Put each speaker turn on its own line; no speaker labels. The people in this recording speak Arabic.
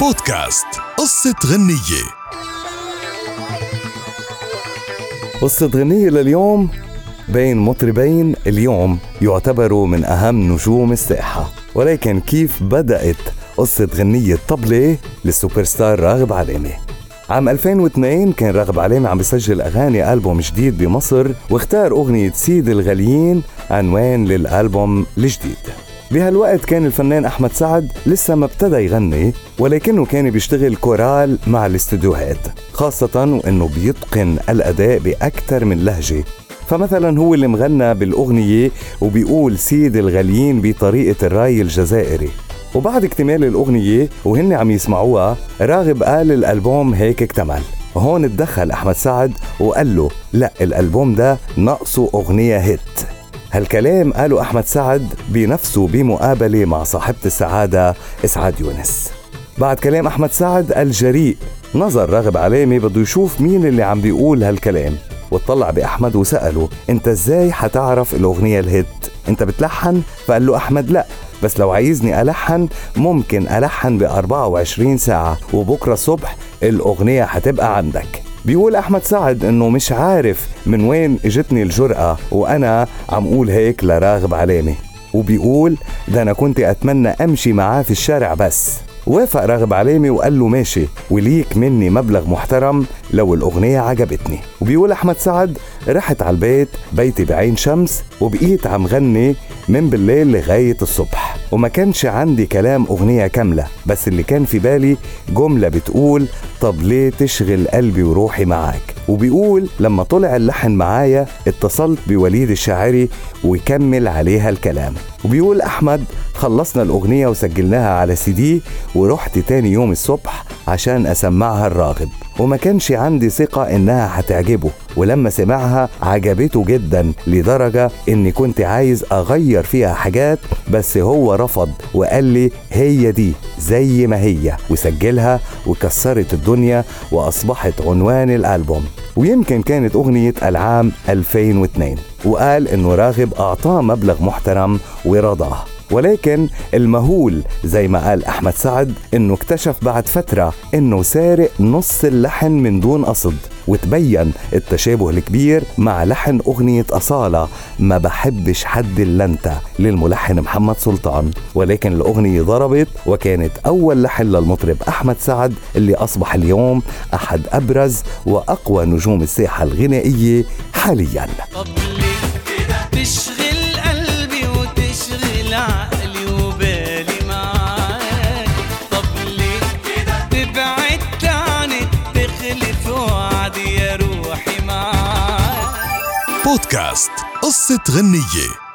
بودكاست قصة غنية.
قصة غنية لليوم بين مطربين اليوم يعتبروا من أهم نجوم الساحة. ولكن كيف بدأت قصة غنية طبلة للسوبر ستار راغب علامة؟ عام 2002 كان راغب علامة عم بيسجل أغاني ألبوم جديد بمصر واختار أغنية سيد الغاليين عنوان للألبوم الجديد. بهالوقت كان الفنان أحمد سعد لسه ما ابتدى يغني ولكنه كان بيشتغل كورال مع الاستديوهات خاصة وأنه بيتقن الأداء بأكثر من لهجة. فمثلا هو اللي مغنى بالأغنية وبيقول سيد الغاليين بطريقة الرأي الجزائري. وبعد اكتمال الأغنية وهن عم يسمعوها راغب قال الألبوم هيك اكتمل. هون تدخل أحمد سعد وقال له لا الألبوم ده ناقصه أغنية هيت. هالكلام قاله أحمد سعد بنفسه بمقابلة مع صاحبة السعادة إسعاد يونس. بعد كلام أحمد سعد الجريء نظر راغب علامي بده يشوف مين اللي عم بيقول هالكلام واطلع بأحمد وسأله أنت إزاي حتعرف الأغنية الهيت؟ أنت بتلحن؟ فقال له أحمد لأ بس لو عايزني ألحن ممكن ألحن ب 24 ساعة وبكرة الصبح الأغنية حتبقى عندك. بيقول أحمد سعد إنه مش عارف من وين إجتني الجرأة وأنا عم أقول هيك لراغب علامة. وبيقول ده أنا كنت أتمنى أمشي معاه في الشارع بس. وافق راغب علامي وقال له ماشي وليك مني مبلغ محترم لو الأغنية عجبتني. وبيقول أحمد سعد رحت على البيت بيتي بعين شمس وبقيت عم غني من بالليل لغاية الصبح. وما كانش عندي كلام أغنية كاملة بس اللي كان في بالي جملة بتقول طب ليه تشغل قلبي وروحي معاك؟ وبيقول لما طلع اللحن معايا اتصلت بوليد الشاعري ويكمل عليها الكلام. وبيقول أحمد خلصنا الأغنية وسجلناها على سي دي ورحت تاني يوم الصبح عشان أسمعها الراغب. وما كانش عندي ثقة إنها هتعجبه. ولما سمعها عجبته جدا لدرجة إني كنت عايز أغير فيها حاجات بس هو رفض وقال لي هي دي زي ما هي وسجلها وكسرت الدنيا وأصبحت عنوان الألبوم. ويمكن كانت أغنية العام 2002 وقال إنه راغب أعطاه مبلغ محترم ورضاه. ولكن المهول زي ما قال أحمد سعد إنه اكتشف بعد فترة إنه سارق نص اللحن من دون قصد وتبين التشابه الكبير مع لحن أغنية أصالة ما بحبش حد إلا أنت للملحن محمد سلطان. ولكن الأغنية ضربت وكانت أول لحن للمطرب أحمد سعد اللي أصبح اليوم أحد أبرز وأقوى نجوم الساحة الغنائية حالياً.
بودكاست قصة غنية.